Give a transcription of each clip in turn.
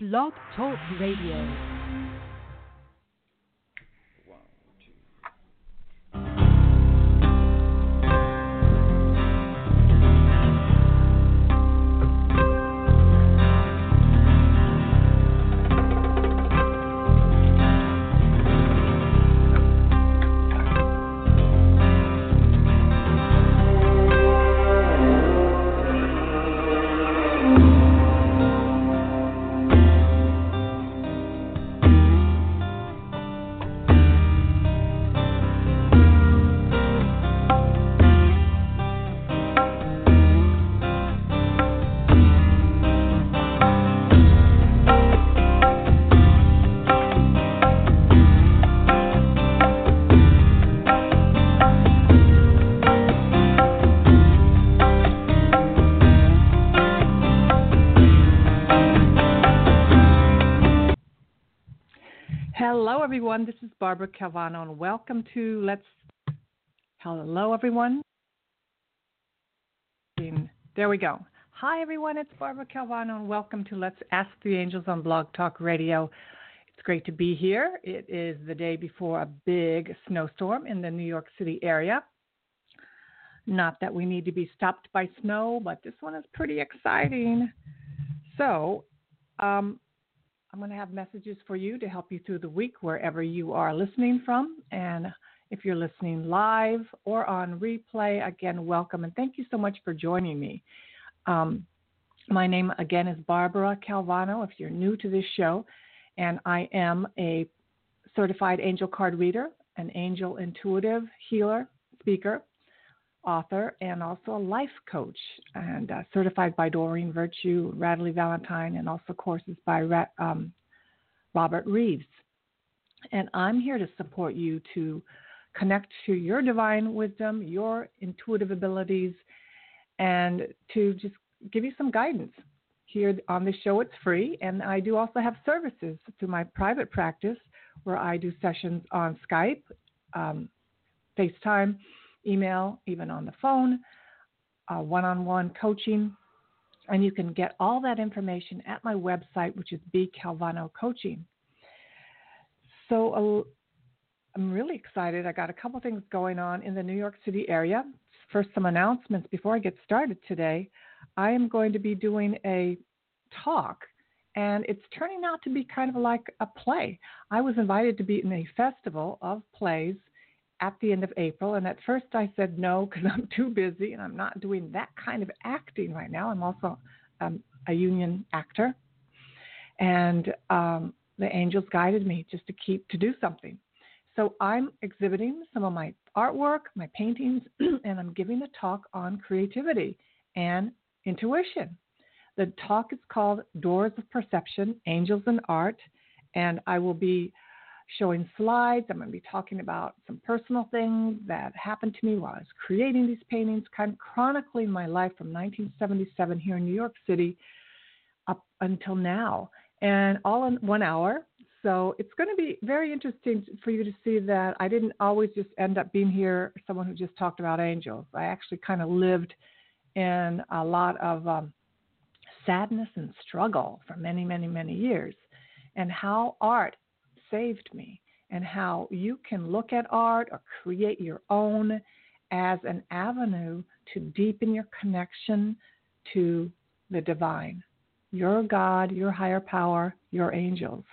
Blog Talk Radio. Everyone. This is Barbara Calvano, and welcome to Let's. Hello, everyone. There we go. Hi, everyone. It's Barbara Calvano, and welcome to Let's Ask the Angels on Blog Talk Radio. It's great to be here. It is the day before a big snowstorm in the New York City area. Not that we need to be stopped by snow, but this one is pretty exciting. So, um, I'm going to have messages for you to help you through the week wherever you are listening from. And if you're listening live or on replay, again, welcome and thank you so much for joining me. Um, my name again is Barbara Calvano. If you're new to this show, and I am a certified angel card reader, an angel intuitive healer, speaker, author, and also a life coach, and uh, certified by Doreen Virtue, Radleigh Valentine, and also courses by um, Robert Reeves. And I'm here to support you to connect to your divine wisdom, your intuitive abilities, and to just give you some guidance. Here on the show, it's free, and I do also have services through my private practice where I do sessions on Skype, um, FaceTime, email, even on the phone, one on one coaching. And you can get all that information at my website, which is B Calvano Coaching. So uh, I'm really excited. I got a couple things going on in the New York City area. First, some announcements before I get started today. I am going to be doing a talk, and it's turning out to be kind of like a play. I was invited to be in a festival of plays at the end of April. And at first I said no because I'm too busy and I'm not doing that kind of acting right now. I'm also um, a union actor. And um, the angels guided me just to keep to do something. So I'm exhibiting some of my artwork, my paintings, and I'm giving a talk on creativity and intuition. The talk is called Doors of Perception Angels and Art, and I will be showing slides. I'm going to be talking about some personal things that happened to me while I was creating these paintings, kind of chronicling my life from 1977 here in New York City up until now, and all in one hour. So it's going to be very interesting for you to see that I didn't always just end up being here someone who just talked about angels. I actually kind of lived in a lot of um, sadness and struggle for many, many, many years, and how art saved me, and how you can look at art or create your own as an avenue to deepen your connection to the divine, your God, your higher power, your angels.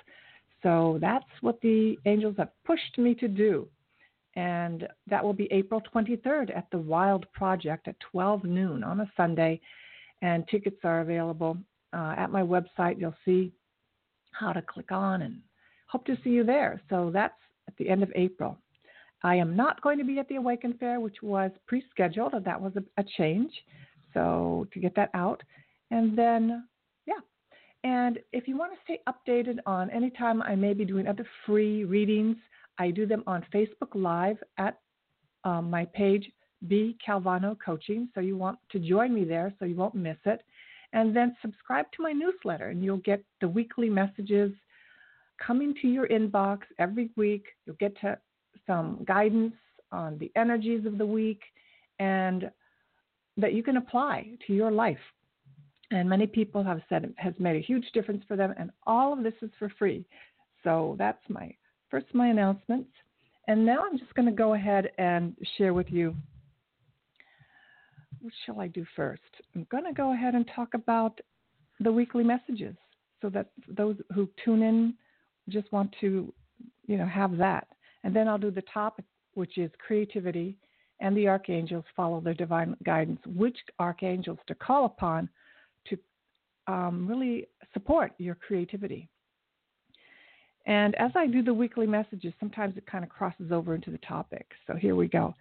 So that's what the angels have pushed me to do. And that will be April 23rd at the Wild Project at 12 noon on a Sunday. And tickets are available uh, at my website. You'll see how to click on and Hope to see you there. So that's at the end of April. I am not going to be at the Awaken Fair, which was pre scheduled, and that was a, a change. So to get that out. And then, yeah. And if you want to stay updated on any time I may be doing other free readings, I do them on Facebook Live at um, my page, B Calvano Coaching. So you want to join me there so you won't miss it. And then subscribe to my newsletter, and you'll get the weekly messages coming to your inbox every week. You'll get to some guidance on the energies of the week and that you can apply to your life. And many people have said it has made a huge difference for them, and all of this is for free. So that's my first my announcements. And now I'm just going to go ahead and share with you. What shall I do first? I'm going to go ahead and talk about the weekly messages so that those who tune in just want to, you know, have that. And then I'll do the topic, which is creativity and the archangels follow their divine guidance, which archangels to call upon to um, really support your creativity. And as I do the weekly messages, sometimes it kind of crosses over into the topic. So here we go.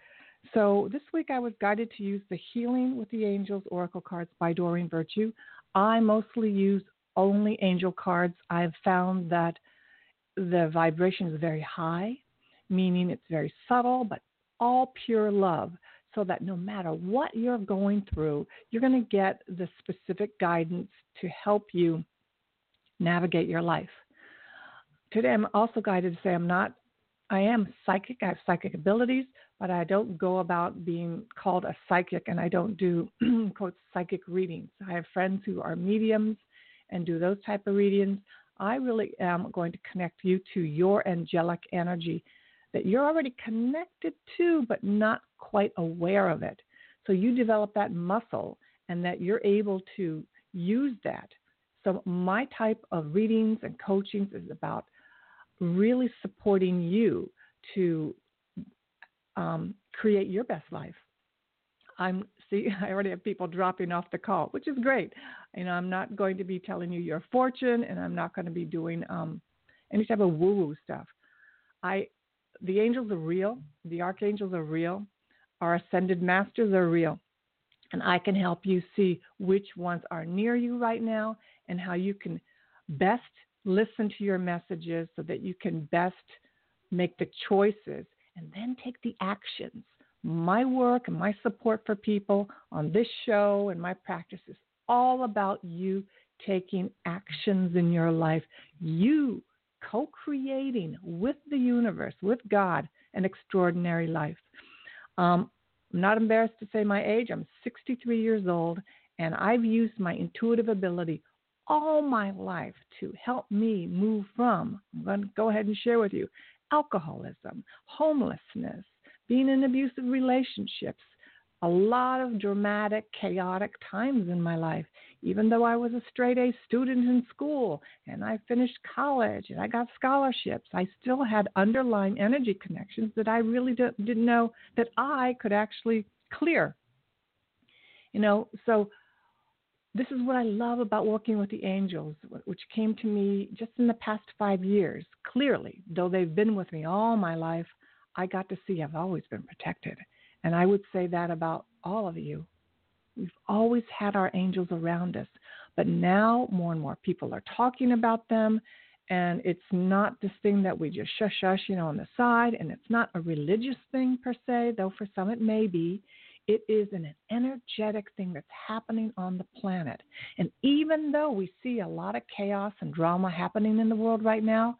So this week I was guided to use the Healing with the Angels Oracle cards by Doreen Virtue. I mostly use only angel cards. I've found that the vibration is very high, meaning it's very subtle, but all pure love. So that no matter what you're going through, you're going to get the specific guidance to help you navigate your life. Today, I'm also guided to say I'm not, I am psychic, I have psychic abilities, but I don't go about being called a psychic and I don't do, quote, psychic readings. I have friends who are mediums and do those type of readings. I really am going to connect you to your angelic energy that you're already connected to, but not quite aware of it. So you develop that muscle and that you're able to use that. So, my type of readings and coachings is about really supporting you to um, create your best life. I'm see, I already have people dropping off the call, which is great. You know, I'm not going to be telling you your fortune, and I'm not going to be doing um, any type of woo-woo stuff. I, the angels are real. The archangels are real. Our ascended masters are real, and I can help you see which ones are near you right now and how you can best listen to your messages so that you can best make the choices and then take the actions my work and my support for people on this show and my practice is all about you taking actions in your life, you co creating with the universe, with God, an extraordinary life. Um, I'm not embarrassed to say my age. I'm 63 years old, and I've used my intuitive ability all my life to help me move from, I'm going to go ahead and share with you, alcoholism, homelessness, being in abusive relationships, a lot of dramatic, chaotic times in my life. Even though I was a straight A student in school and I finished college and I got scholarships, I still had underlying energy connections that I really didn't know that I could actually clear. You know, so this is what I love about working with the angels, which came to me just in the past five years. Clearly, though they've been with me all my life, I got to see I've always been protected. And I would say that about all of you. We've always had our angels around us, but now more and more people are talking about them. And it's not this thing that we just shush shush, you know, on the side. And it's not a religious thing per se, though for some it may be. It is an energetic thing that's happening on the planet. And even though we see a lot of chaos and drama happening in the world right now,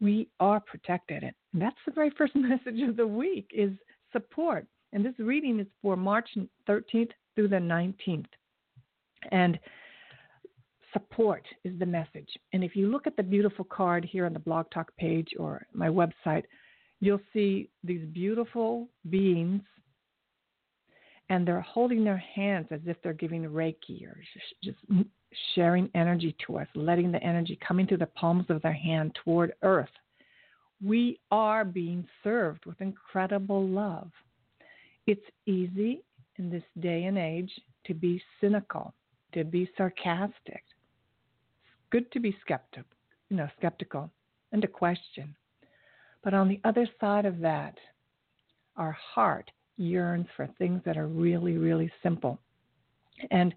we are protected. And that's the very first message of the week is support. And this reading is for March 13th through the 19th. And support is the message. And if you look at the beautiful card here on the Blog Talk page or my website, you'll see these beautiful beings and they're holding their hands as if they're giving Reiki or just sharing energy to us, letting the energy come into the palms of their hand toward earth. We are being served with incredible love. It's easy in this day and age to be cynical, to be sarcastic. It's good to be skeptical, you know, skeptical and to question. But on the other side of that, our heart yearns for things that are really, really simple. And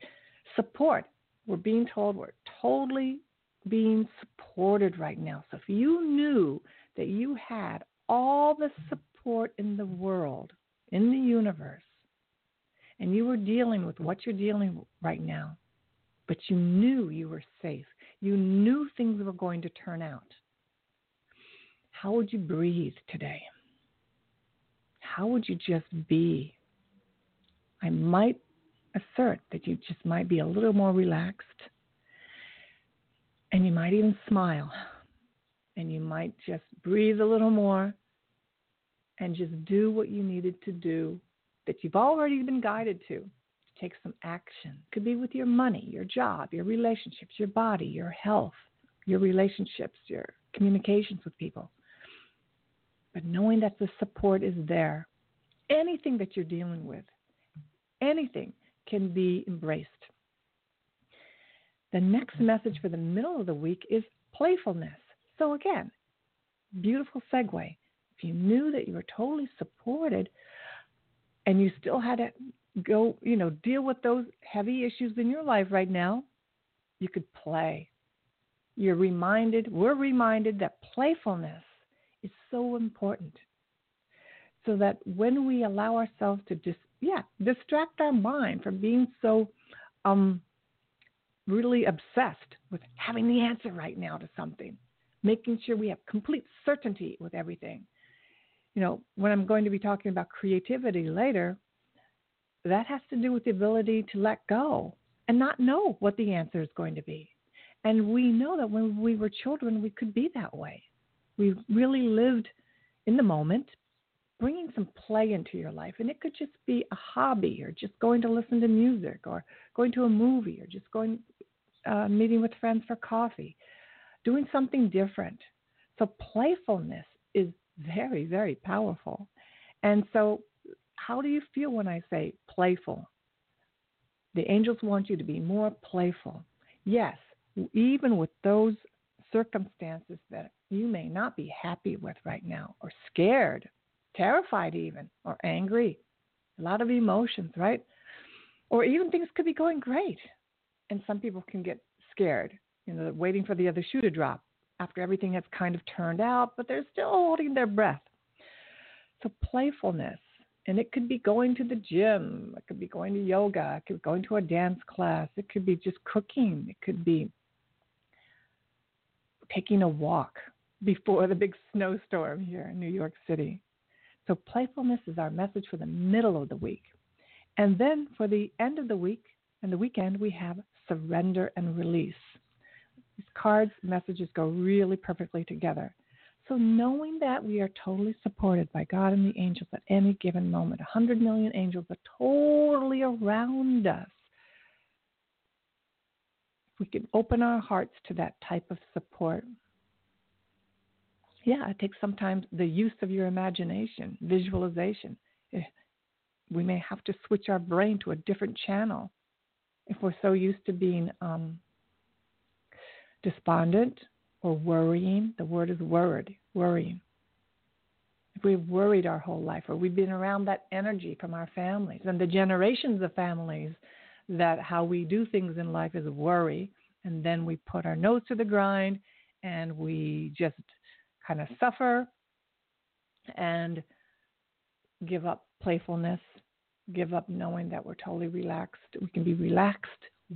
support we're being told we're totally being supported right now. So if you knew that you had all the support in the world, in the universe, and you were dealing with what you're dealing with right now, but you knew you were safe, you knew things were going to turn out, how would you breathe today? How would you just be? I might assert that you just might be a little more relaxed. And you might even smile. And you might just breathe a little more and just do what you needed to do that you've already been guided to. Take some action. Could be with your money, your job, your relationships, your body, your health, your relationships, your communications with people. But knowing that the support is there, anything that you're dealing with, anything can be embraced. The next message for the middle of the week is playfulness. So, again, beautiful segue. If you knew that you were totally supported and you still had to go, you know, deal with those heavy issues in your life right now, you could play. You're reminded, we're reminded that playfulness is so important. So that when we allow ourselves to just, yeah, distract our mind from being so um, really obsessed with having the answer right now to something, making sure we have complete certainty with everything. You know, when I'm going to be talking about creativity later, that has to do with the ability to let go and not know what the answer is going to be. And we know that when we were children, we could be that way. We really lived in the moment, bringing some play into your life. And it could just be a hobby or just going to listen to music or going to a movie or just going uh, meeting with friends for coffee, doing something different. So playfulness is very, very powerful. And so, how do you feel when I say playful? The angels want you to be more playful. Yes, even with those circumstances that you may not be happy with right now, or scared, terrified, even, or angry. A lot of emotions, right? Or even things could be going great. And some people can get scared, you know, waiting for the other shoe to drop after everything has kind of turned out, but they're still holding their breath. So, playfulness, and it could be going to the gym, it could be going to yoga, it could be going to a dance class, it could be just cooking, it could be taking a walk before the big snowstorm here in New York City. So, playfulness is our message for the middle of the week. And then for the end of the week and the weekend, we have surrender and release. These cards, messages go really perfectly together. So, knowing that we are totally supported by God and the angels at any given moment, 100 million angels are totally around us. If we can open our hearts to that type of support, yeah, it takes sometimes the use of your imagination, visualization. Eh, we may have to switch our brain to a different channel if we're so used to being um, despondent or worrying. The word is worried, worrying. If we've worried our whole life, or we've been around that energy from our families and the generations of families that how we do things in life is worry, and then we put our nose to the grind and we just kind of suffer and give up playfulness, give up knowing that we're totally relaxed. We can be relaxed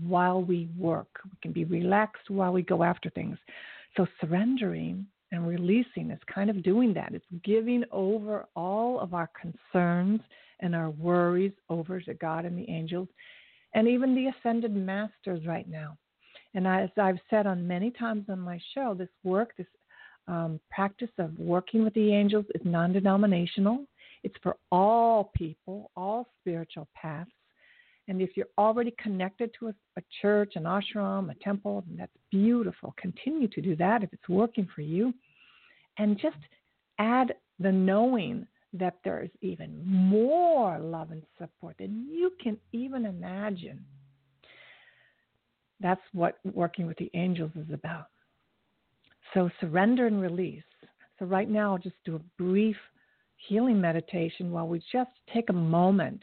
while we work, we can be relaxed while we go after things. So, surrendering and releasing is kind of doing that. It's giving over all of our concerns and our worries over to God and the angels and even the ascended masters right now. And as I've said on many times on my show, this work, this um, practice of working with the angels is non denominational. It's for all people, all spiritual paths. And if you're already connected to a, a church, an ashram, a temple, that's beautiful. Continue to do that if it's working for you. And just add the knowing that there's even more love and support than you can even imagine. That's what working with the angels is about. So surrender and release. So right now, I'll just do a brief healing meditation while we just take a moment.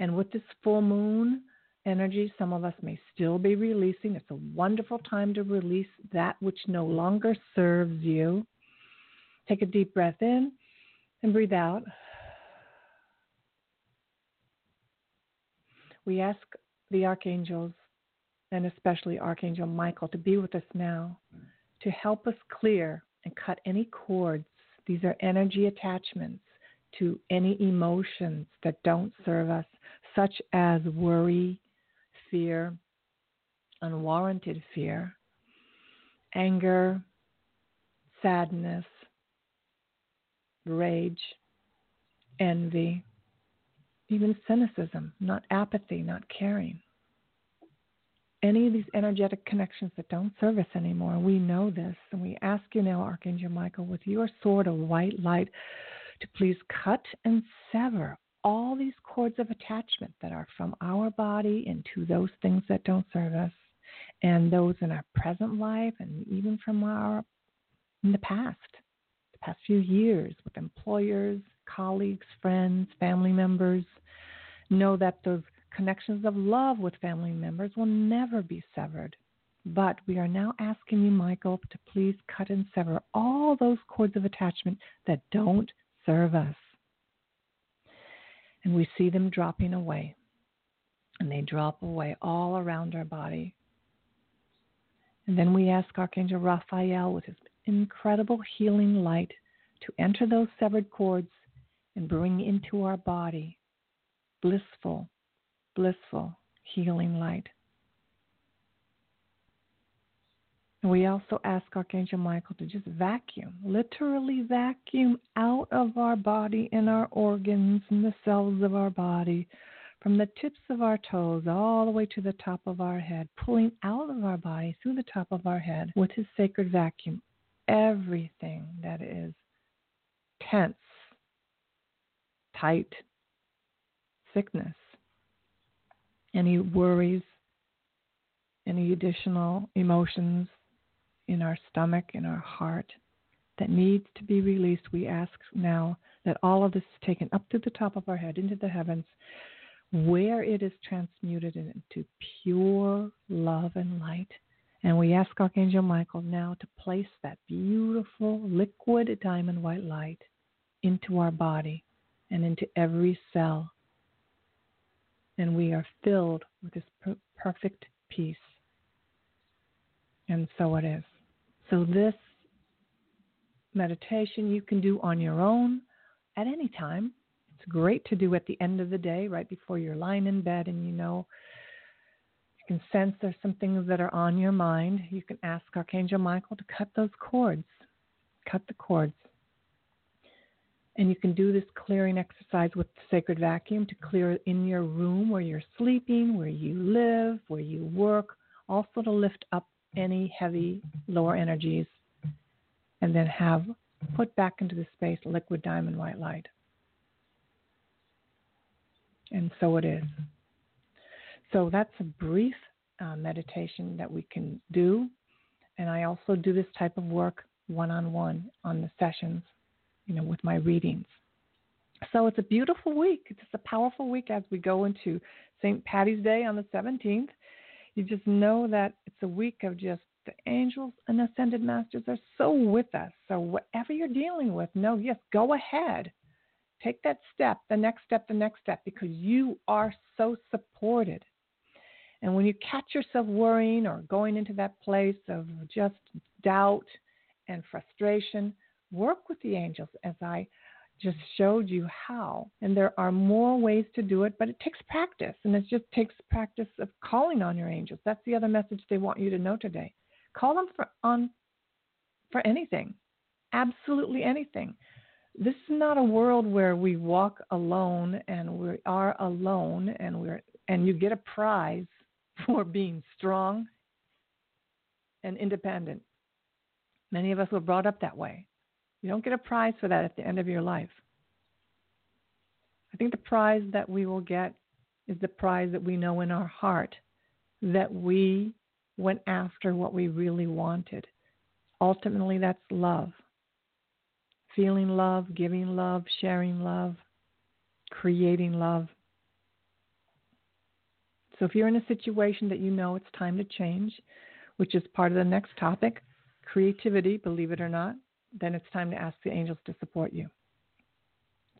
And with this full moon energy, some of us may still be releasing. It's a wonderful time to release that which no longer serves you. Take a deep breath in and breathe out. We ask the archangels, and especially Archangel Michael, to be with us now to help us clear and cut any cords. These are energy attachments to any emotions that don't serve us. such as worry, fear, unwarranted fear, anger, sadness, rage, envy, even cynicism, not apathy, not caring. Any of these energetic connections that don't serve us anymore, we know this, and we ask you now, Archangel Michael, with your sword of white light, to please cut and sever all these cords of attachment that are from our body into those things that don't serve us, and those in our present life, and even from our in the past, the past few years with employers, colleagues, friends, family members. Know that those connections of love with family members will never be severed. But we are now asking you, Michael, to please cut and sever all those cords of attachment that don't serve us. And we see them dropping away. And they drop away all around our body. And then we ask Archangel Raphael with his incredible healing light to enter those severed cords and bring into our body blissful, blissful healing light. We also ask Archangel Michael to just vacuum, literally vacuum out of our body and our organs and the cells of our body, from the tips of our toes all the way to the top of our head, pulling out of our body through the top of our head with his sacred vacuum everything that is tense, tight, sickness, any worries, any additional emotions in our stomach, in our heart that needs to be released, we ask now that all of this is taken up to the top of our head into the heavens, where it is transmuted into pure love and light and we ask Archangel Michael now to place that beautiful liquid diamond white light into our body and into every cell. And we are filled with this per- perfect peace. And so it is. So, this meditation you can do on your own at any time. It's great to do at the end of the day, right before you're lying in bed and you know you can sense there's some things that are on your mind, you can ask Archangel Michael to cut those cords. Cut the cords. And you can do this clearing exercise with the sacred vacuum to clear in your room where you're sleeping, where you live, where you work, also to lift up any heavy lower energies and then have put back into the space liquid diamond white light. And so it is. So that's a brief uh, meditation that we can do. And I also do this type of work one on one on the sessions, you know, with my readings. So it's a beautiful week. It's a powerful week as we go into St. Patty's Day on the 17th. You just know that it's a week of just the angels and ascended masters are so with us. So whatever you're dealing with, no, yes, go ahead. Take that step, the next step, the next step, because you are so supported. And when you catch yourself worrying or going into that place of just doubt and frustration, work with the angels as I just showed you how. And there are more ways to do it, but it takes practice. And it just takes practice of calling on your angels. That's the other message they want you to know today. Call them for on for anything. Absolutely anything. This is not a world where we walk alone and we are alone and we're and you get a prize for being strong and independent. Many of us were brought up that way. You don't get a prize for that at the end of your life. I think the prize that we will get is the prize that we know in our heart that we went after what we really wanted. Ultimately, that's love. Feeling love, giving love, sharing love, creating love. So if you're in a situation that you know it's time to change, which is part of the next topic, creativity, believe it or not, then it's time to ask the angels to support you.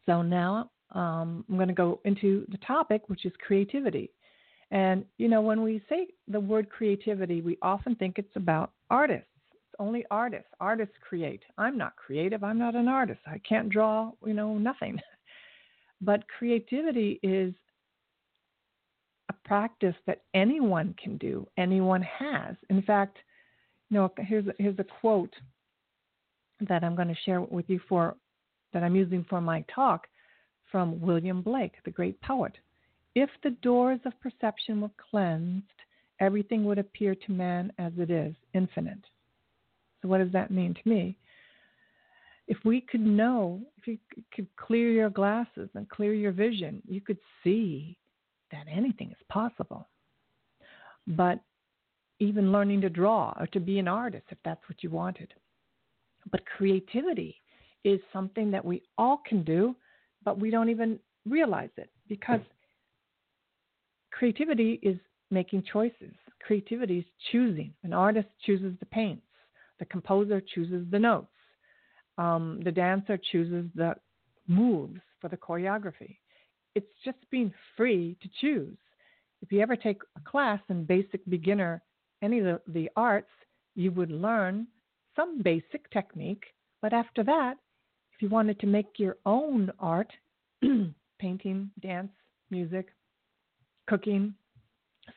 So now um, I'm going to go into the topic, which is creativity. And, you know, when we say the word creativity, we often think it's about artists. It's only artists. Artists create. I'm not creative. I'm not an artist. I can't draw, you know, nothing. but creativity is a practice that anyone can do, anyone has. In fact, you know, here's here's a quote that I'm going to share with you for that I'm using for my talk from William Blake, the great poet. If the doors of perception were cleansed, everything would appear to man as it is, infinite. So, what does that mean to me? If we could know, if you could clear your glasses and clear your vision, you could see that anything is possible. But even learning to draw or to be an artist, if that's what you wanted. But creativity is something that we all can do, but we don't even realize it because creativity is making choices. Creativity is choosing. An artist chooses the paints, the composer chooses the notes, um, the dancer chooses the moves for the choreography. It's just being free to choose. If you ever take a class in basic beginner, any of the, the arts, you would learn some basic technique. But after that, if you wanted to make your own art, painting, dance, music, cooking,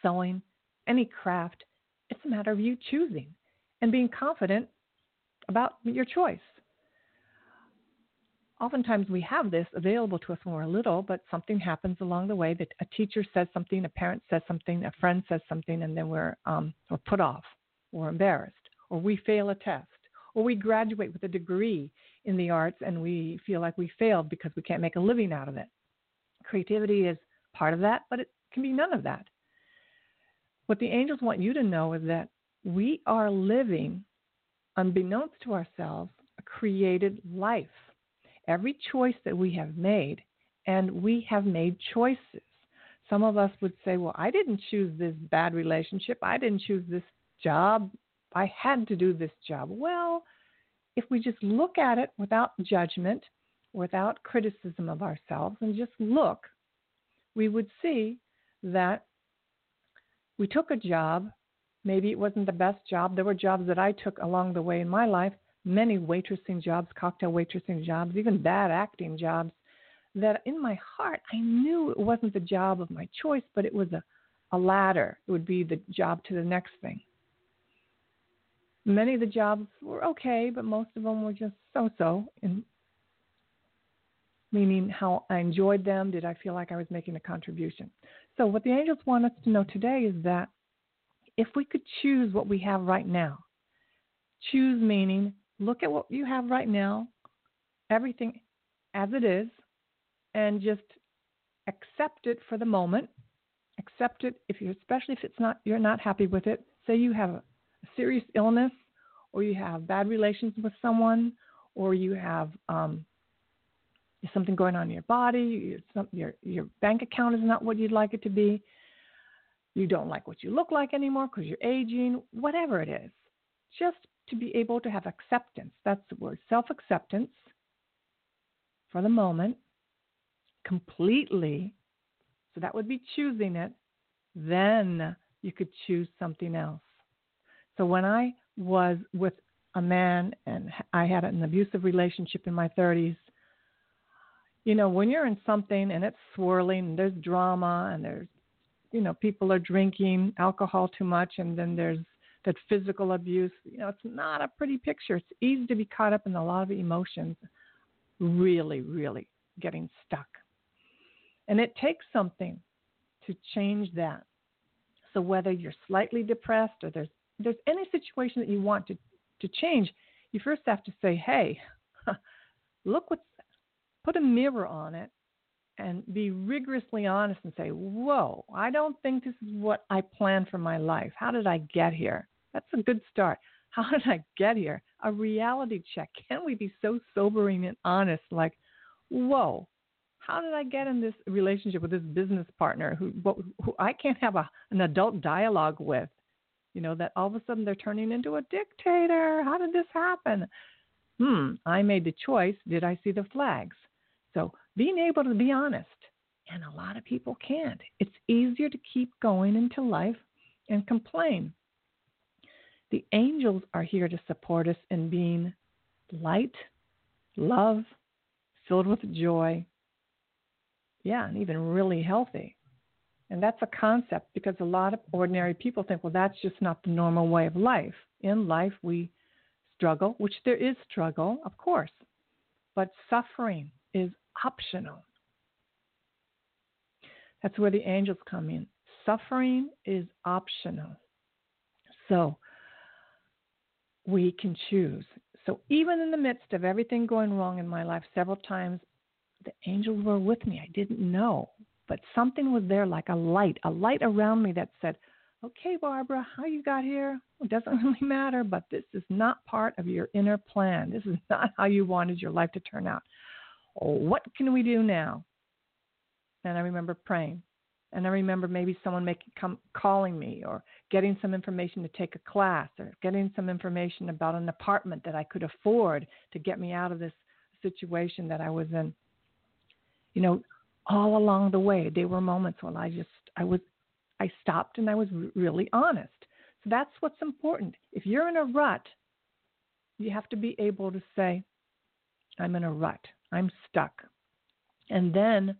sewing, any craft, it's a matter of you choosing and being confident about your choice. Oftentimes we have this available to us when we're little, but something happens along the way that a teacher says something, a parent says something, a friend says something, and then we're, um, we're put off or embarrassed, or we fail a test, or we graduate with a degree in the arts and we feel like we failed because we can't make a living out of it. Creativity is part of that, but it can be none of that. What the angels want you to know is that we are living, unbeknownst to ourselves, a created life. Every choice that we have made, and we have made choices. Some of us would say, Well, I didn't choose this bad relationship. I didn't choose this job. I had to do this job. Well, if we just look at it without judgment, without criticism of ourselves, and just look, we would see that we took a job. Maybe it wasn't the best job. There were jobs that I took along the way in my life, many waitressing jobs, cocktail waitressing jobs, even bad acting jobs, that in my heart I knew it wasn't the job of my choice, but it was a, a ladder. It would be the job to the next thing. Many of the jobs were okay, but most of them were just so so, meaning how I enjoyed them. Did I feel like I was making a contribution? So, what the angels want us to know today is that if we could choose what we have right now, choose meaning look at what you have right now, everything as it is, and just accept it for the moment. Accept it if you, especially if it's not you're not happy with it. Say you have a serious illness, or you have bad relations with someone, or you have um, something going on in your body, your your bank account is not what you'd like it to be, you don't like what you look like anymore because you're aging, whatever it is, just to be able to have acceptance. That's the word, self acceptance for the moment, completely. So that would be choosing it. Then you could choose something else. So when I was with a man and I had an abusive relationship in my 30s, you know, when you're in something and it's swirling and there's drama and there's, you know, people are drinking alcohol too much and then there's that physical abuse, you know, it's not a pretty picture. It's easy to be caught up in a lot of emotions, really, really getting stuck. And it takes something to change that. So whether you're slightly depressed or there's there's any situation that you want to, to change, you first have to say, hey, look what's, put a mirror on it and be rigorously honest and say, whoa, I don't think this is what I planned for my life. How did I get here? That's a good start. How did I get here? A reality check. Can we be so sobering and honest? Like, whoa, how did I get in this relationship with this business partner who, who I can't have a, an adult dialogue with? You know, that all of a sudden they're turning into a dictator. How did this happen? Hmm, I made the choice. Did I see the flags? So being able to be honest, and a lot of people can't. It's easier to keep going into life and complain. The angels are here to support us in being light, love, filled with joy. Yeah, and even really healthy. And that's a concept because a lot of ordinary people think, well, that's just not the normal way of life. In life, we struggle, which there is struggle, of course, but suffering is optional. That's where the angels come in. Suffering is optional. So we can choose. So even in the midst of everything going wrong in my life, several times the angels were with me. I didn't know, but something was there like a light, a light around me that said, Okay, Barbara, how you got here? It doesn't really matter, but this is not part of your inner plan. This is not how you wanted your life to turn out. What can we do now? And I remember praying. And I remember maybe someone making come calling me or getting some information to take a class or getting some information about an apartment that I could afford to get me out of this situation that I was in. You know, all along the way, there were moments when I just I was I stopped and I was really honest. So that's what's important. If you're in a rut, you have to be able to say, I'm in a rut. I'm stuck. And then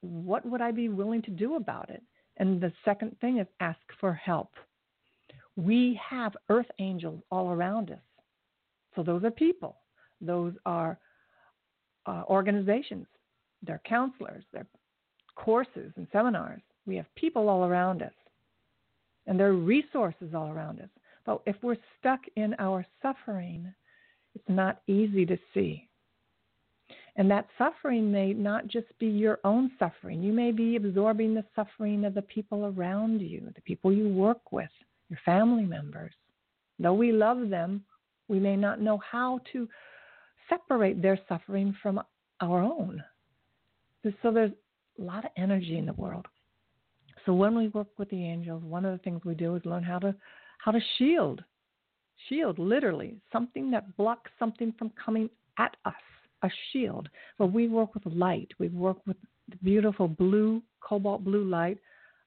what would I be willing to do about it? And the second thing is ask for help. We have earth angels all around us. So those are people, those are uh, organizations, they're counselors, they're courses and seminars. We have people all around us, and there are resources all around us. But if we're stuck in our suffering, it's not easy to see. And that suffering may not just be your own suffering. You may be absorbing the suffering of the people around you, the people you work with, your family members. Though we love them, we may not know how to separate their suffering from our own. So there's a lot of energy in the world. So when we work with the angels, one of the things we do is learn how to how to shield. Shield literally, something that blocks something from coming at us a shield. But we work with light. We work with the beautiful blue, cobalt blue light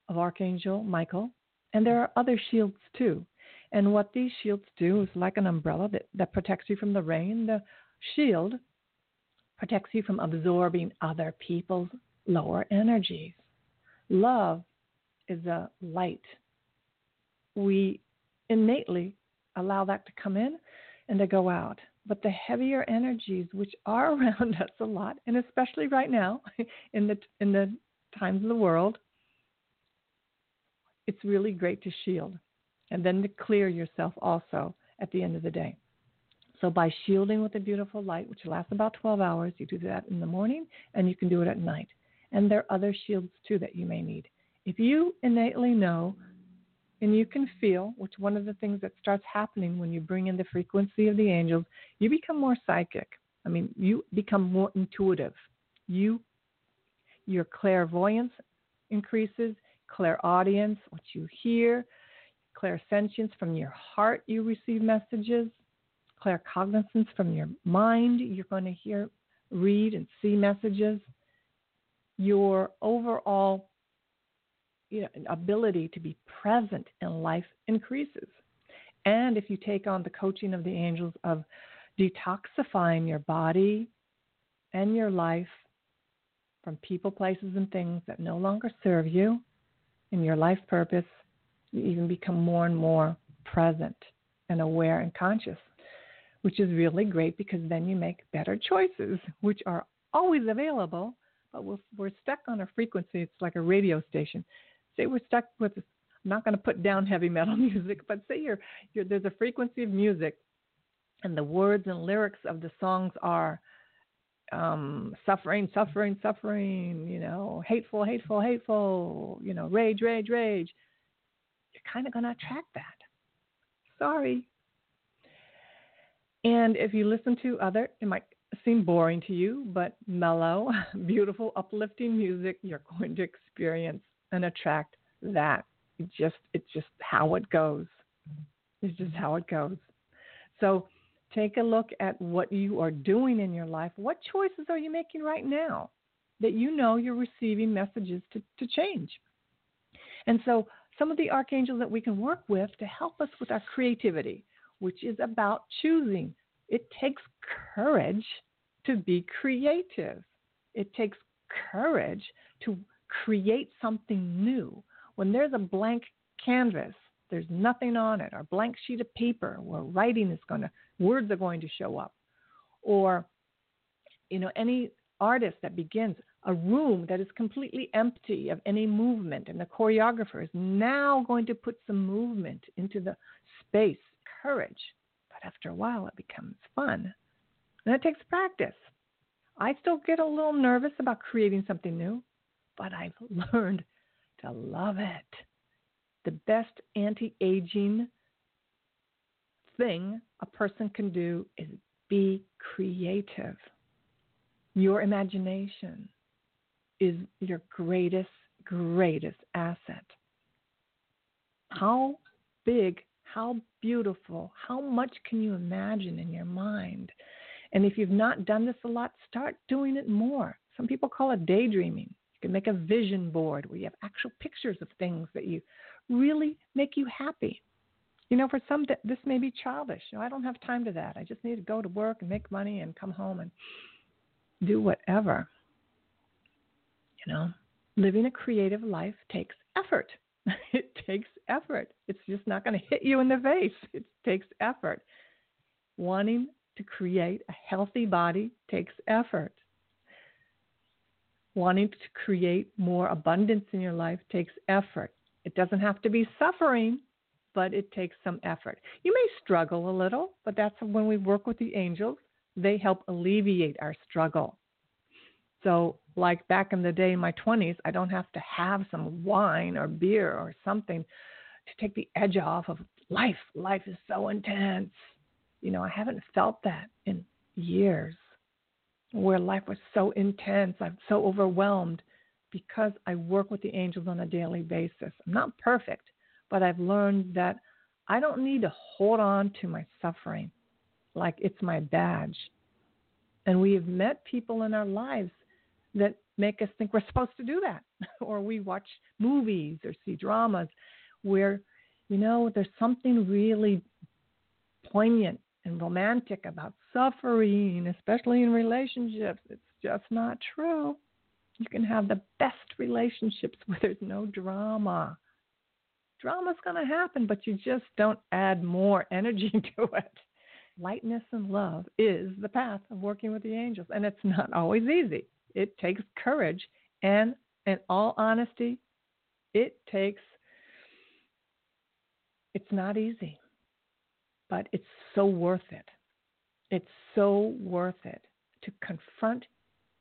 of Archangel Michael. And there are other shields too. And what these shields do is like an umbrella that, that protects you from the rain. The shield protects you from absorbing other people's lower energies. Love is a light. We innately allow that to come in and to go out but the heavier energies which are around us a lot and especially right now in the in the times of the world it's really great to shield and then to clear yourself also at the end of the day so by shielding with a beautiful light which lasts about 12 hours you do that in the morning and you can do it at night and there are other shields too that you may need if you innately know and you can feel, which one of the things that starts happening when you bring in the frequency of the angels, you become more psychic. I mean, you become more intuitive. You, your clairvoyance increases, clairaudience, what you hear, clairsentience from your heart, you receive messages, claircognizance from your mind, you're going to hear, read, and see messages. Your overall you know, ability to be present in life increases. And if you take on the coaching of the angels of detoxifying your body and your life from people, places, and things that no longer serve you in your life purpose, you even become more and more present and aware and conscious, which is really great because then you make better choices, which are always available, but we're, stuck on a frequency. It's like a radio station say we're stuck with I'm not going to put down heavy metal music, but say you're, you're there's a frequency of music, and the words and lyrics of the songs are um, suffering, suffering, suffering. You know, hateful, hateful, hateful. You know, rage, rage, rage. You're kind of going to attract that. Sorry. And if you listen to other, it might seem boring to you, but mellow, beautiful, uplifting music, you're going to experience and attract that. It just it's just how it goes. It's just how it goes. So take a look at what you are doing in your life. What choices are you making right now that you know you're receiving messages to, to change? And so some of the archangels that we can work with to help us with our creativity, which is about choosing. It takes courage to be creative. It takes courage to create something new. When there's a blank canvas, there's nothing on it, or blank sheet of paper where writing is going to, words are going to show up. Or, you know, any artist that begins a room that is completely empty of any movement, and the choreographer is now going to put some movement into the space, courage. But after a while, it becomes fun. And it takes practice. I still get a little nervous about creating something new, but I've learned to love it. The best anti aging thing a person can do is be creative. Your imagination is your greatest, greatest asset. How big, how beautiful, how much can you imagine in your mind? And if you've not done this a lot, start doing it more. Some people call it daydreaming. You can make a vision board where you have actual pictures of things that you really make you happy. You know, for some, this may be childish. You know, I don't have time to that. I just need to go to work and make money and come home and do whatever. You know, living a creative life takes effort. it takes effort. It's just not going to hit you in the face. It takes effort. Wanting to create a healthy body takes effort. Wanting to create more abundance in your life takes effort. It doesn't have to be suffering, but it takes some effort. You may struggle a little, but that's when we work with the angels. They help alleviate our struggle. So, like back in the day in my 20s, I don't have to have some wine or beer or something to take the edge off of life. Life is so intense. You know, I haven't felt that in years where life was so intense. I'm so overwhelmed because I work with the angels on a daily basis. I'm not perfect, but I've learned that I don't need to hold on to my suffering like it's my badge. And we have met people in our lives that make us think we're supposed to do that. or we watch movies or see dramas where, you know, there's something really poignant and romantic about suffering, especially in relationships. It's just not true. You can have the best relationships where there's no drama. Drama's going to happen, but you just don't add more energy to it. Lightness and love is the path of working with the angels, and it's not always easy. It takes courage, and in all honesty, it takes, it's not easy but it's so worth it. It's so worth it to confront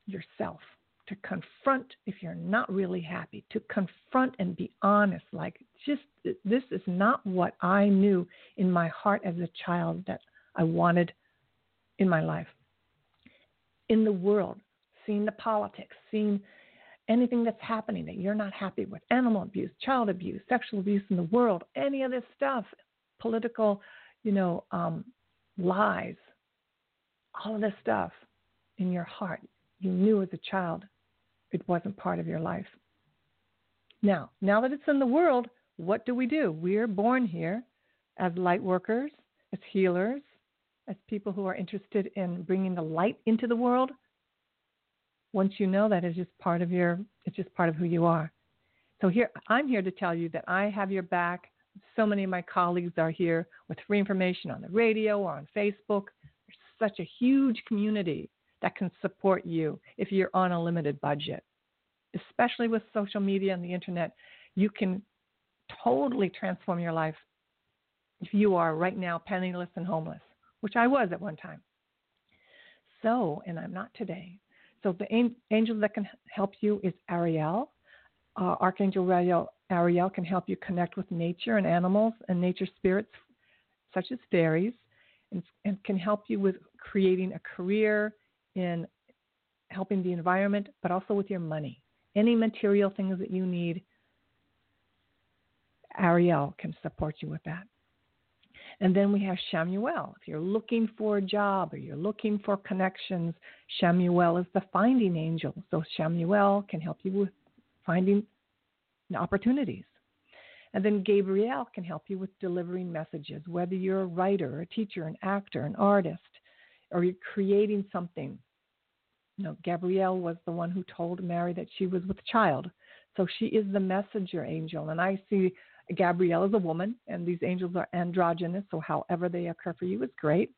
yourself, to confront if you're not really happy, to confront and be honest. Like, just this is not what I knew in my heart as a child that I wanted in my life. In the world, seeing the politics, seeing anything that's happening that you're not happy with animal abuse, child abuse, sexual abuse in the world, any of this stuff, political you know, um, lies, all of this stuff in your heart, you knew as a child it wasn't part of your life. Now, now that it's in the world, what do we do? We're born here as light workers, as healers, as people who are interested in bringing the light into the world. Once you know that, it's just part of your, it's just part of who you are. So here, I'm here to tell you that I have your back so many of my colleagues are here with free information on the radio or on Facebook. There's such a huge community that can support you if you're on a limited budget. Especially with social media and the internet, you can totally transform your life if you are right now penniless and homeless, which I was at one time. So, and I'm not today. So the angel that can help you is Ariel, uh, Archangel Ariel, Ariel can help you connect with nature and animals and nature spirits, such as fairies, and, and can help you with creating a career in helping the environment, but also with your money. Any material things that you need, Ariel can support you with that. And then we have Shamuel. If you're looking for a job or you're looking for connections, Shamuel is the finding angel. So Shamuel can help you with finding opportunities. And then Gabriel can help you with delivering messages, whether you're a writer, a teacher, an actor, an artist, or you're creating something. You know, Gabrielle was the one who told Mary that she was with child. So she is the messenger angel. And I see Gabrielle is a woman, and these angels are androgynous, so however they occur for you is great.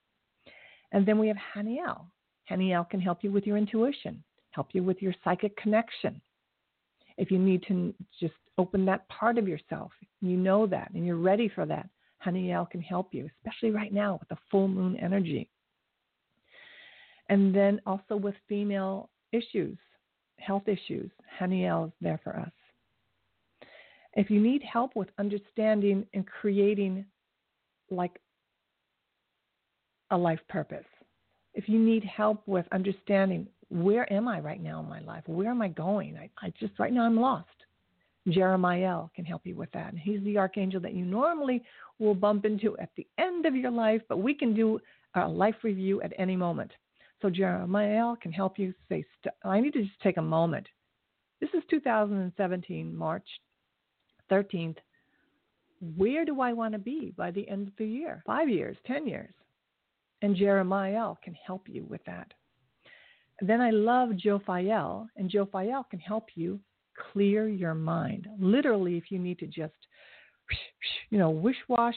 And then we have Haniel. Haniel can help you with your intuition, help you with your psychic connection. If you need to just open that part of yourself, you know that and you're ready for that, Haniel can help you, especially right now with the full moon energy. And then also with female issues, health issues, Haniel is there for us. If you need help with understanding and creating like a life purpose, if you need help with understanding where am I right now in my life? Where am I going? I, I just right now I'm lost. Jeremiah can help you with that. And he's the archangel that you normally will bump into at the end of your life, but we can do a life review at any moment. So Jeremiah can help you say, I need to just take a moment. This is 2017, March 13th. Where do I want to be by the end of the year? Five years, 10 years. And Jeremiah can help you with that. Then I love Jophiel, and Jophiel can help you clear your mind. Literally, if you need to just, you know, wish wash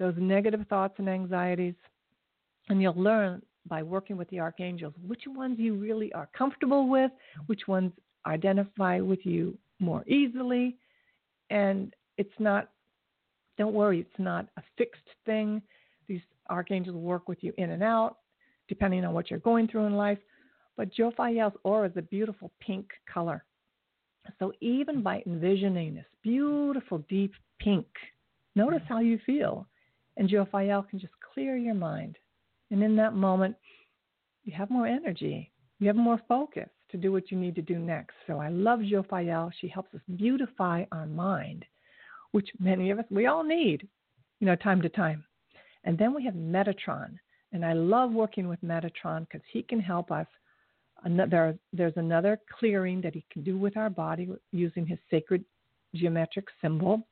those negative thoughts and anxieties, and you'll learn by working with the archangels which ones you really are comfortable with, which ones identify with you more easily. And it's not, don't worry, it's not a fixed thing. These archangels work with you in and out, depending on what you're going through in life. But Jophiel's aura is a beautiful pink color. So even by envisioning this beautiful deep pink, notice how you feel. And Jophiel can just clear your mind. And in that moment, you have more energy. You have more focus to do what you need to do next. So I love Jophiel. She helps us beautify our mind, which many of us, we all need, you know, time to time. And then we have Metatron. And I love working with Metatron because he can help us. There's another clearing that he can do with our body using his sacred geometric symbol.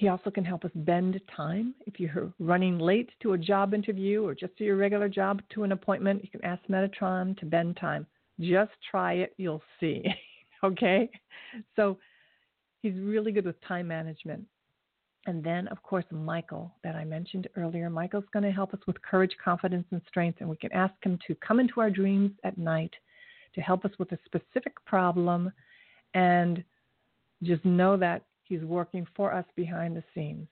He also can help us bend time. If you're running late to a job interview or just to your regular job to an appointment, you can ask Metatron to bend time. Just try it, you'll see. okay? So he's really good with time management. And then, of course, Michael, that I mentioned earlier. Michael's going to help us with courage, confidence, and strength. And we can ask him to come into our dreams at night to help us with a specific problem and just know that he's working for us behind the scenes.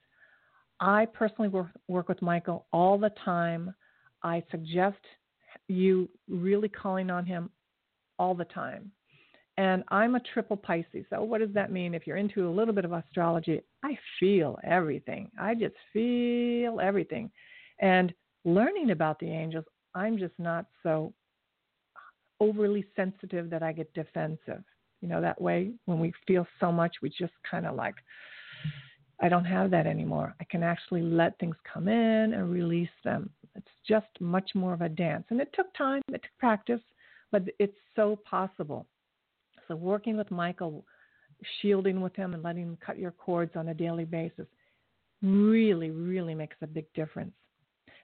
I personally work, work with Michael all the time. I suggest you really calling on him all the time. And I'm a triple Pisces. So, what does that mean? If you're into a little bit of astrology, I feel everything. I just feel everything. And learning about the angels, I'm just not so overly sensitive that I get defensive. You know, that way, when we feel so much, we just kind of like, I don't have that anymore. I can actually let things come in and release them. It's just much more of a dance. And it took time, it took practice, but it's so possible. So working with Michael, shielding with him and letting him cut your cords on a daily basis really, really makes a big difference.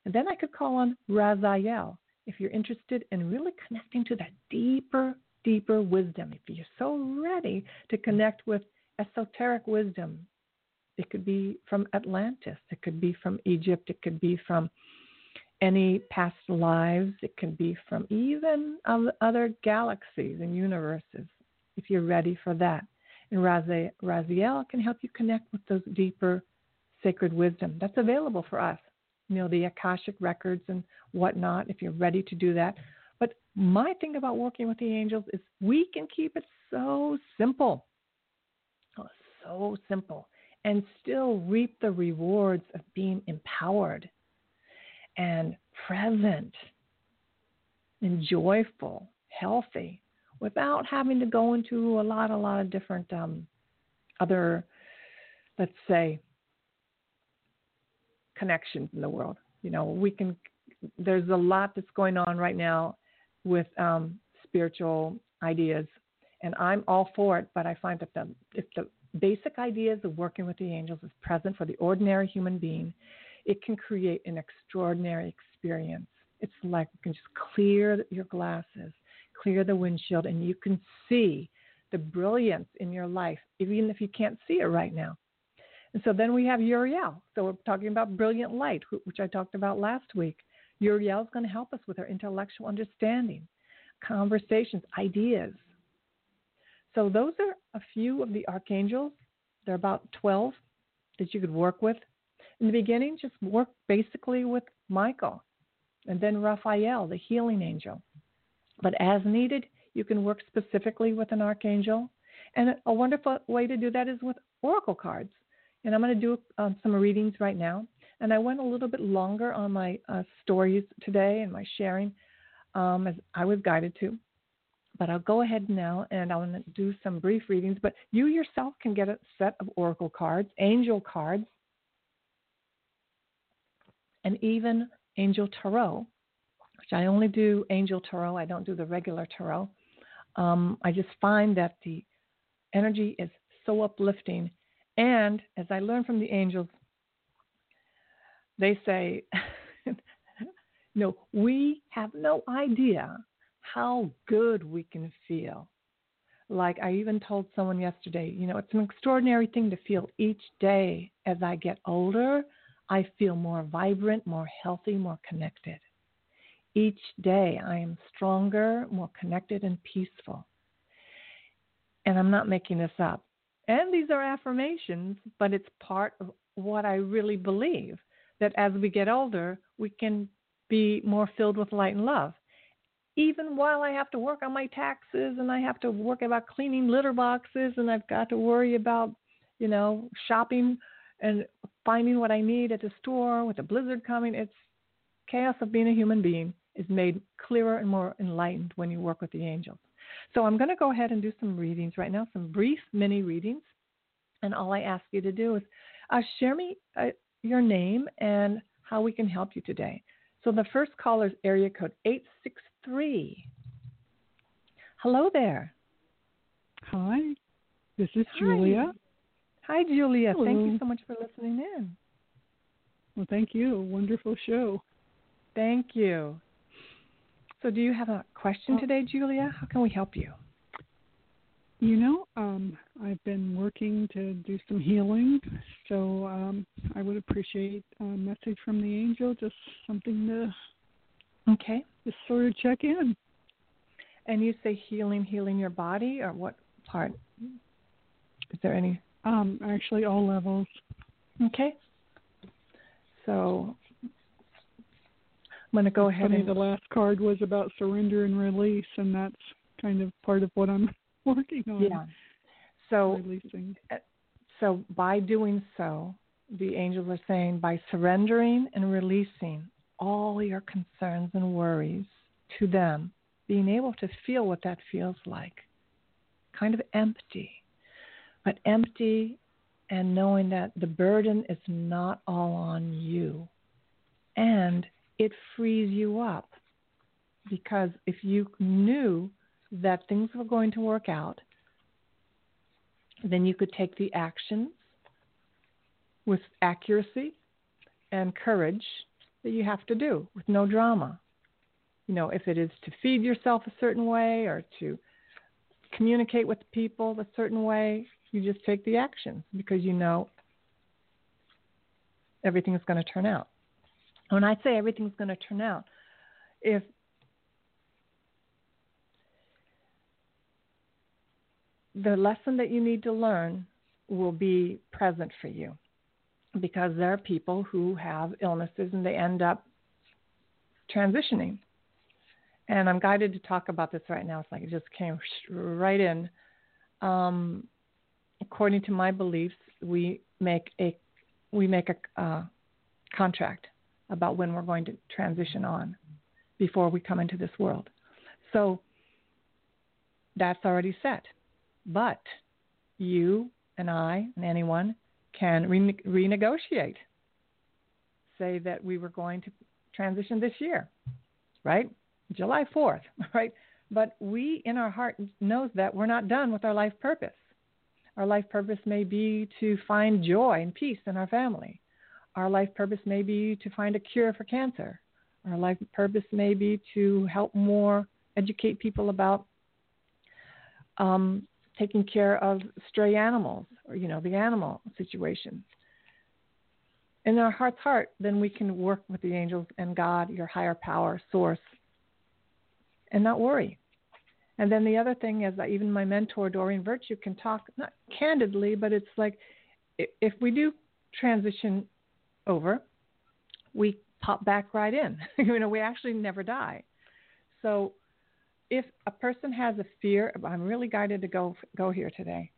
And then I could call on Raziel if you're interested in really connecting to that deeper, deeper wisdom. If you're so ready to connect with esoteric wisdom, it could be from Atlantis, it could be from Egypt, it could be from any past lives, it could be from even other galaxies and universes if you're ready for that. And Raziel can help you connect with those deeper sacred wisdom that's available for us. You know, the Akashic records and whatnot, if you're ready to do that. But my thing about working with the angels is we can keep it so simple. Oh, so simple. And still reap the rewards of being empowered and present and joyful, healthy, without having to go into a lot, a lot of different um, other, let's say, connections in the world. You know, we can. There's a lot that's going on right now with um, spiritual ideas, and I'm all for it. But I find that the if the basic ideas of working with the angels is present for the ordinary human being, it can create an extraordinary experience. It's like you can just clear your glasses clear the windshield and you can see the brilliance in your life, even if you can't see it right now. And so then we have Uriel. So we're talking about brilliant light, which I talked about last week. Uriel is going to help us with our intellectual understanding, conversations, ideas. So those are a few of the archangels. There are about 12 that you could work with. In the beginning, just work basically with Michael and then Raphael, the healing angel. But as needed, you can work specifically with an archangel. And a wonderful way to do that is with oracle cards. And I'm going to do um, some readings right now. And I went a little bit longer on my uh, stories today and my sharing um, as I was guided to. But I'll go ahead now and to do some brief readings. But you yourself can get a set of oracle cards, angel cards, and even angel tarot, which I only do angel tarot. I don't do the regular tarot. Um, I just find that the energy is so uplifting. And as I learn from the angels, they say, no, we have no idea how good we can feel. Like I even told someone yesterday, you know, it's an extraordinary thing to feel each day as I get older. I feel more vibrant, more healthy, more connected. Each day I am stronger, more connected, and peaceful. And I'm not making this up. And these are affirmations, but it's part of what I really believe that as we get older, we can be more filled with light and love. Even while I have to work on my taxes and I have to work about cleaning litter boxes and I've got to worry about, you know, shopping and finding what I need at the store with the blizzard coming, it's chaos of being a human being is made clearer and more enlightened when you work with the angels. So I'm going to go ahead and do some readings right now, some brief mini readings. And all I ask you to do is uh, share me uh, your name and how we can help you today. So the first caller is area code 863. Hello there. Hi, this is Hi. Julia. Hi, Julia. Hello. Thank you so much for listening in. Well, thank you. Wonderful show. Thank you. So, do you have a question oh. today, Julia? How can we help you? You know, um, I've been working to do some healing, so um, I would appreciate a message from the angel, just something to okay, just sort of check in. And you say healing, healing your body, or what part? Is there any? Um, actually, all levels. Okay. So I'm going to go ahead. Funny, and the last card was about surrender and release, and that's kind of part of what I'm working on. Yeah. So releasing. Uh, so by doing so, the angels are saying by surrendering and releasing all your concerns and worries to them, being able to feel what that feels like, kind of empty, but empty and knowing that the burden is not all on you. And it frees you up. Because if you knew that things were going to work out, then you could take the actions with accuracy and courage that you have to do with no drama. You know, if it is to feed yourself a certain way or to communicate with people a certain way, you just take the actions because you know everything is going to turn out. When I say everything's going to turn out, if the lesson that you need to learn will be present for you because there are people who have illnesses and they end up transitioning. And I'm guided to talk about this right now. It's like it just came right in. Um, according to my beliefs, we make a we make a uh, contract about when we're going to transition on before we come into this world. So that's already set. But you and I and anyone can re- renegotiate. Say that we were going to transition this year, right? July 4th, right? But we in our heart knows that we're not done with our life purpose. Our life purpose may be to find joy and peace in our family. Our life purpose may be to find a cure for cancer. Our life purpose may be to help more educate people about um, taking care of stray animals or you know the animal situation. In our heart's heart then we can work with the angels and god your higher power source and not worry. And then the other thing is that even my mentor doreen virtue can talk not candidly but it's like if we do transition over we pop back right in. You know we actually never die. So if a person has a fear, I'm really guided to go go here today.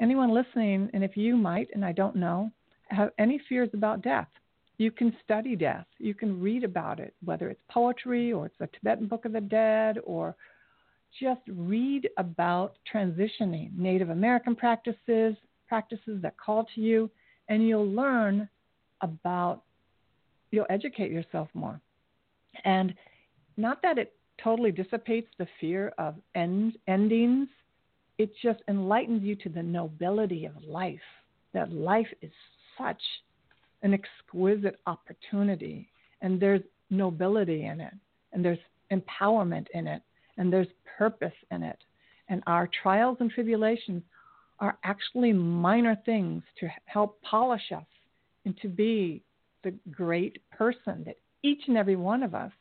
Anyone listening, and if you might, and I don't know, have any fears about death, you can study death. You can read about it, whether it's poetry or it's the Tibetan Book of the Dead, or just read about transitioning Native American practices, practices that call to you, and you'll learn about, you'll educate yourself more. And not that it totally dissipates the fear of end, endings. It just enlightens you to the nobility of life, that life is such an exquisite opportunity, and there's nobility in it, and there's empowerment in it, and there's purpose in it. And our trials and tribulations are actually minor things to help polish us and to be the great person that each and every one of us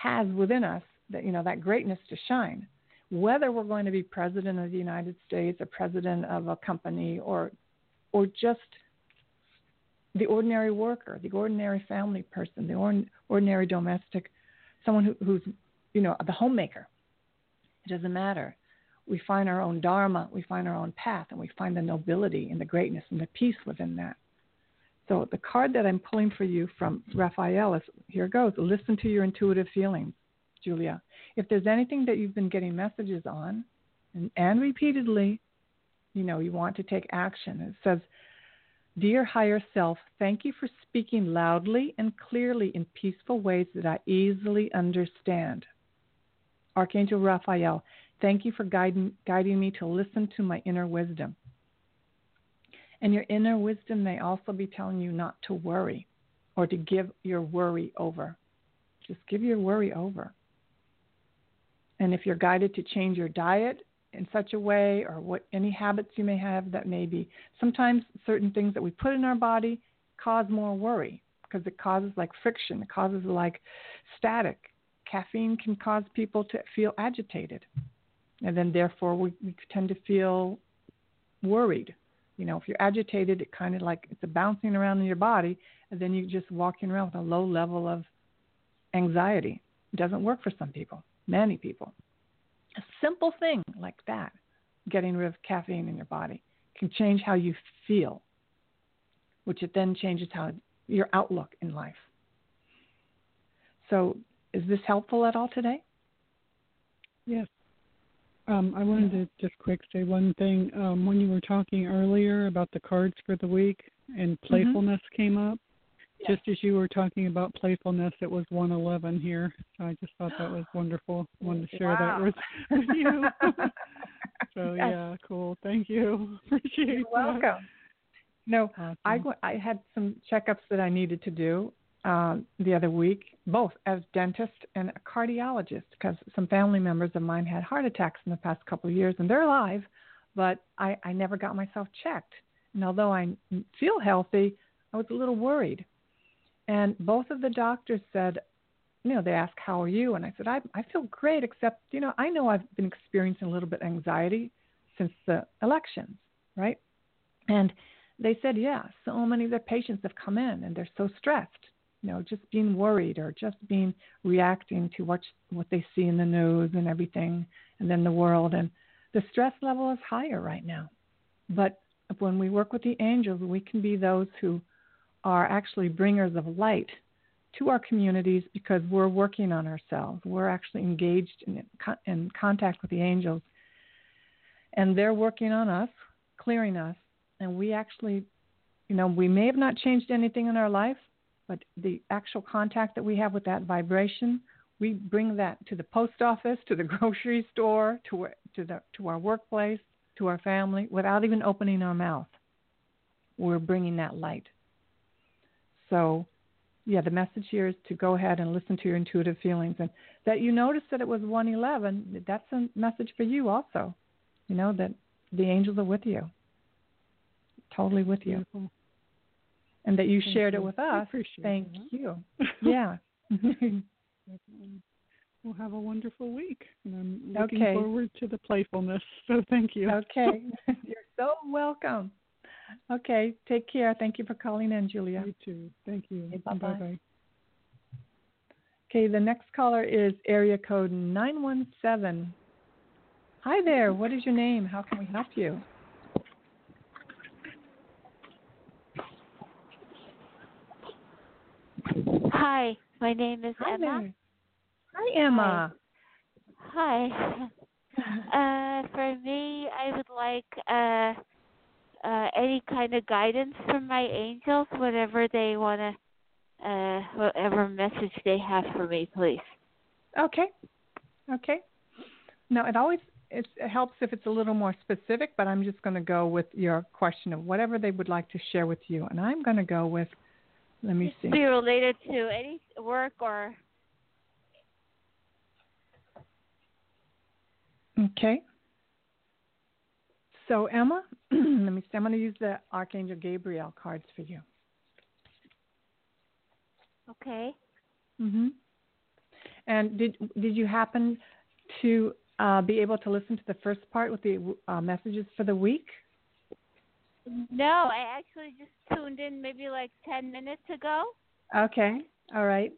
has within us that you know that greatness to shine whether we're going to be president of the United States or president of a company or or just the ordinary worker, the ordinary family person, the or, ordinary domestic, someone who, who's you know the homemaker. It doesn't matter. We find our own dharma, we find our own path, and we find the nobility and the greatness and the peace within that. So the card that I'm pulling for you from Raphael is here goes. Listen to your intuitive feelings. Julia. If there's anything that you've been getting messages on, and, and repeatedly, you know, you want to take action. It says, Dear higher self, thank you for speaking loudly and clearly in peaceful ways that I easily understand. Archangel Raphael, thank you for guiding, guiding me to listen to my inner wisdom. And your inner wisdom may also be telling you not to worry or to give your worry over. Just give your worry over. And if you're guided to change your diet in such a way, or what any habits you may have that may be, sometimes certain things that we put in our body cause more worry because it causes like friction, it causes like static. Caffeine can cause people to feel agitated, and then therefore we, we tend to feel worried. You know, if you're agitated, it kind of like it's a bouncing around in your body, and then you're just walking around with a low level of anxiety. It doesn't work for some people many people. A simple thing like that, getting rid of caffeine in your body, can change how you feel, which it then changes how your outlook in life. So, is this helpful at all today? Yes. Um, I wanted to just quick say one thing. Um, when you were talking earlier about the cards for the week and mm-hmm. playfulness mm-hmm. came up, just as you were talking about playfulness, it was 111 here. So I just thought that was wonderful. I wanted to share wow. that with, with you. so yes. yeah, cool. Thank you. Appreciate You're welcome. That. No, awesome. I I had some checkups that I needed to do um, the other week, both as dentist and a cardiologist, because some family members of mine had heart attacks in the past couple of years, and they're alive, but I I never got myself checked. And although I feel healthy, I was a little worried. And both of the doctors said, you know, they asked, How are you? And I said, I, I feel great, except, you know, I know I've been experiencing a little bit of anxiety since the elections, right? And they said, Yeah, so many of their patients have come in and they're so stressed, you know, just being worried or just being reacting to what, what they see in the news and everything and then the world. And the stress level is higher right now. But when we work with the angels, we can be those who are actually bringers of light to our communities because we're working on ourselves. We're actually engaged in, in contact with the angels. And they're working on us, clearing us. And we actually, you know, we may have not changed anything in our life, but the actual contact that we have with that vibration, we bring that to the post office, to the grocery store, to, to, the, to our workplace, to our family, without even opening our mouth. We're bringing that light. So yeah, the message here is to go ahead and listen to your intuitive feelings, and that you notice that it was 111. That's a message for you also. You know that the angels are with you, totally with you, Beautiful. And that you Thank shared you. it with I us. Thank that. you. Yeah. we'll have a wonderful week. And I'm looking Okay. forward to the playfulness. So thank you. okay. You're so welcome. Okay. Take care. Thank you for calling in, Julia. You too. Thank you. Okay, bye-bye. Bye-bye. Okay, the next caller is area code 917. Hi there. What is your name? How can we help you? Hi, my name is Hi Emma. there. Hi, Emma. Hi. Uh, for me, I would like uh, uh, any kind of guidance from my angels, whatever they want to, uh, whatever message they have for me, please. Okay. Okay. Now, it always it helps if it's a little more specific, but I'm just going to go with your question of whatever they would like to share with you. And I'm going to go with, let me see. Be related to any work or Okay. So, Emma, let me see. I'm going to use the Archangel Gabriel cards for you. okay. hmm And did did you happen to uh, be able to listen to the first part with the uh, messages for the week? No, I actually just tuned in maybe like ten minutes ago. Okay. All right.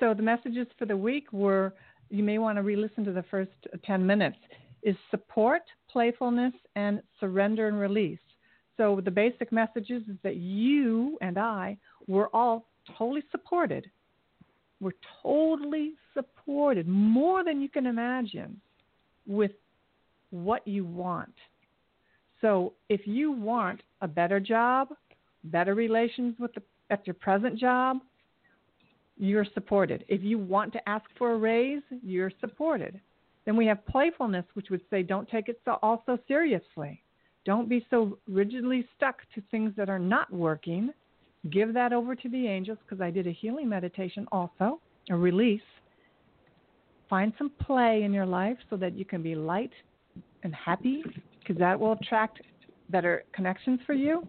So the messages for the week were you may want to re-listen to the first uh, 10 minutes is support, playfulness and surrender and release. So the basic messages is that you and I were all totally supported. We're totally supported more than you can imagine with what you want. So if you want a better job, better relations with the, at your present job, you're supported. If you want to ask for a raise, you're supported. Then we have playfulness, which would say don't take it so all so seriously. Don't be so rigidly stuck to things that are not working. Give that over to the angels because I did a healing meditation also, a release. Find some play in your life so that you can be light and happy because that will attract better connections for you.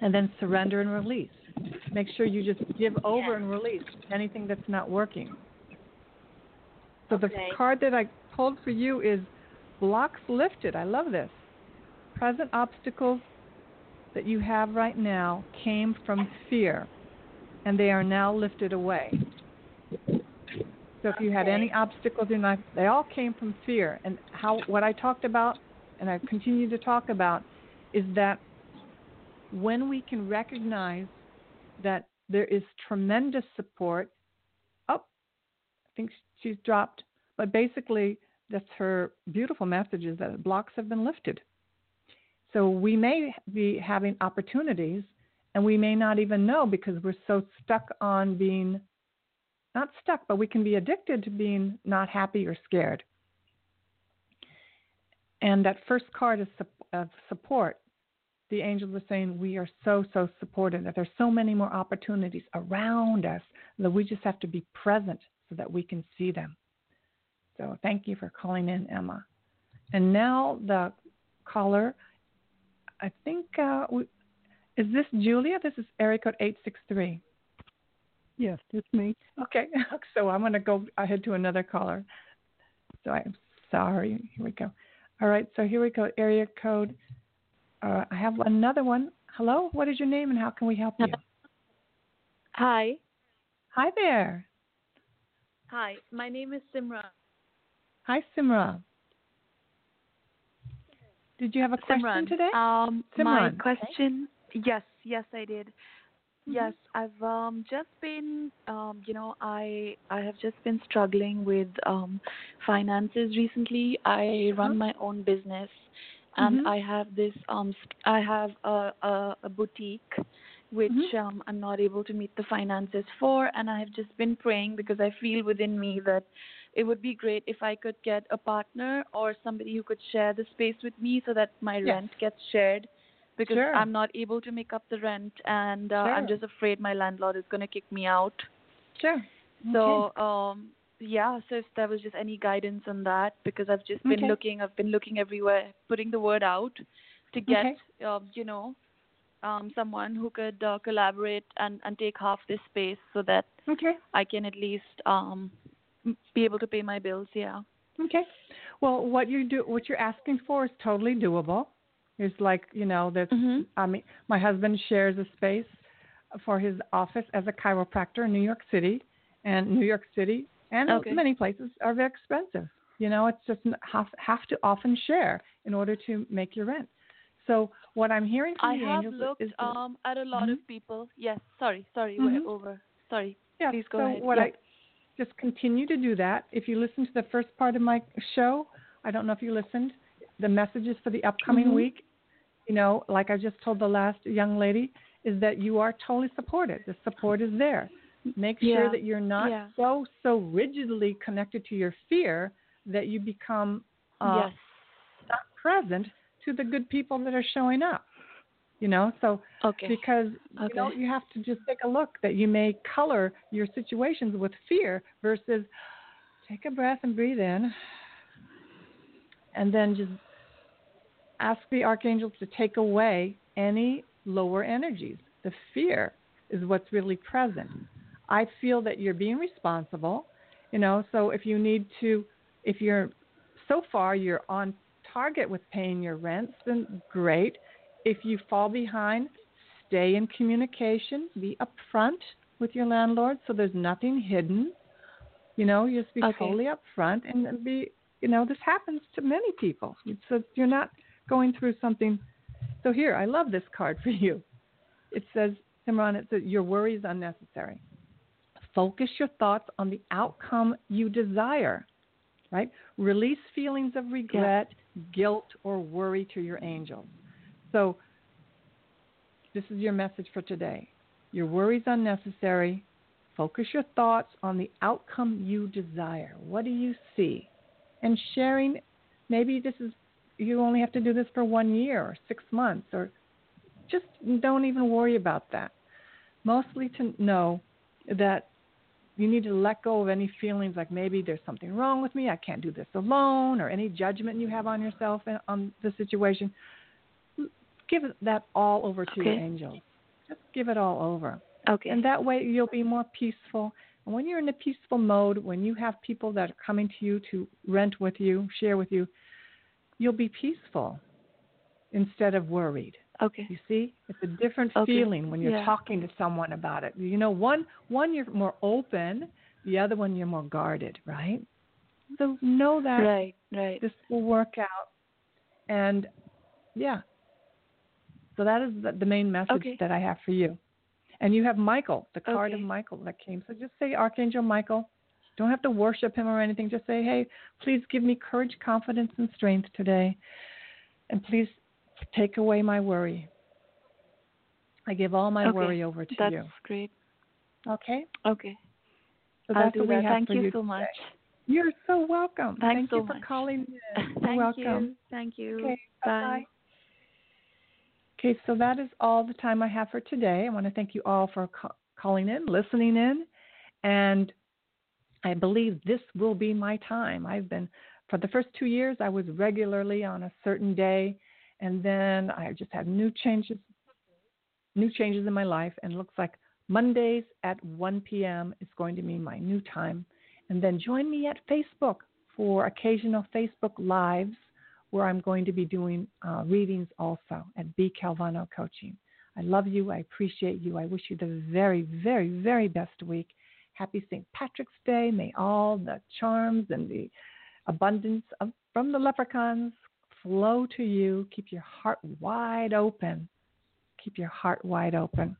And then surrender and release. Make sure you just give over and release anything that's not working. So the card that I pulled for you is blocks lifted. I love this. Present obstacles that you have right now came from fear, and they are now lifted away. So if you had any obstacles in life, they all came from fear. And how what I talked about, and I continue to talk about, is that when we can recognize that there is tremendous support. Oh, I think she's dropped. But basically, that's her beautiful message is that blocks have been lifted. So we may be having opportunities, and we may not even know because we're so stuck on being not stuck, but we can be addicted to being not happy or scared. And that first card is of support. The angels are saying we are so, so supported, that there's so many more opportunities around us that we just have to be present so that we can see them. So thank you for calling in, Emma. And now the caller, I think, uh, we, is this Julia? This is area code 863. Yes, it's me. Okay, so I'm going to go ahead to another caller. So I'm sorry. Here we go. All right, so here we go. Area code. Uh, I have another one. Hello, what is your name and how can we help you? Hi. Hi there. Hi. My name is Simra. Hi, Simra. Did you have a question Simran. today? Um, my question. Yes, yes, I did. Mm-hmm. Yes, I've um just been um you know I I have just been struggling with um finances recently. I run my own business and Mhm. I have this um I have a a, a boutique which Mhm. um I'm not able to meet the finances for and I have just been praying because I feel within me that it would be great if I could get a partner or somebody who could share the space with me so that my Yes. rent gets shared because Sure. I'm not able to make up the rent, and uh, I'm just afraid my landlord is going to kick me out. Sure. So, um, yeah. So if there was just any guidance on that, because I've just been Okay. looking, I've been looking everywhere, putting the word out to get, Okay. uh, you know, um, someone who could uh, collaborate and and take half this space so that Okay. I can at least um be able to pay my bills. Yeah. Okay. Well, what you do, what you're asking for is totally doable. It's like you know, there's. Mhm. I mean, my husband shares a space for his office as a chiropractor in New York City, and New York City and Okay. many places are very expensive. You know, it's just have have to often share in order to make your rent. So what I'm hearing from I the have looked is that, um at a lot Mhm. of people. Yes. Sorry. Sorry. Mhm. We're over. Sorry. yeah. please go so ahead. what Yeah. I just continue to do that. If you listen to the first part of my show, I don't know if you listened. The messages for the upcoming Mhm. week, you know, like I just told the last young lady, is that you are totally supported. The support is there. Make sure that you're not Yeah. so so rigidly connected to your fear that you become uh, yes. not present to the good people that are showing up. You know, so Okay. because you know Okay. you have to just take a look that you may color your situations with fear versus take a breath and breathe in and then just ask the archangels to take away any lower energies. The fear is what's really present. I feel that you're being responsible you know so if you need to if you're so far you're on target with paying your rents then great. If you fall behind stay in communication be upfront with your landlord so there's nothing hidden. You know you just be Okay. totally upfront and be you know this happens to many people. So you're not going through something. So here i love this card for you. It says Simran, it says your worry is unnecessary. Focus your thoughts on the outcome you desire right? Release feelings of regret guilt or worry to your angels. So this is your message for today. Your worry is unnecessary. Focus your thoughts on the outcome you desire. What do you see? And sharing maybe this is you only have to do this for one year or six months or just don't even worry about that mostly to know that you need to let go of any feelings like maybe there's something wrong with me i can't do this alone or any judgment you have on yourself and on the situation give that all over to your Okay. angels just give it all over Okay. and that way you'll be more peaceful. And when you're in a peaceful mode, when you have people that are coming to you to rent with you, share with you, you'll be peaceful instead of worried. okay. You see? It's a different Okay. feeling when you're Yeah. talking to someone about it. You know, one one you're more open, the other one you're more guarded, right? So know that Right. Right. this will work out. And yeah. So that is the, the main message Okay. that I have for you. And you have Michael, the card of Michael that came. So just say Archangel Michael. Don't have to worship him or anything. Just say, hey, please give me courage, confidence, and strength today. And please take away my worry. I give all my Okay. worry over to That's you. That's great. Okay? Okay. So I'll that's what we have Thank for you you so today. much. You're so welcome. Thanks Thank so you for much. calling in. You're Thank welcome. you. Thank you. Okay, Bye. Okay, so that is all the time I have for today. I want to thank you all for ca- calling in, listening in, and I believe this will be my time. I've been, for the first two years, I was regularly on a certain day, and then I just had new changes, new changes in my life, and it looks like Mondays at 1 p.m. is going to be my new time. And then join me at Facebook for occasional Facebook Lives where I'm going to be doing uh, readings also at B. Calvano Coaching. I love you. I appreciate you. I wish you the very, very, very best week. Happy St. Patrick's Day. May all the charms and the abundance of, from the leprechauns flow to you. Keep your heart wide open. Keep your heart wide open.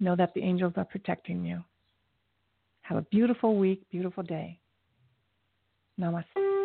Know that the angels are protecting you. Have a beautiful week, beautiful day. Namaste.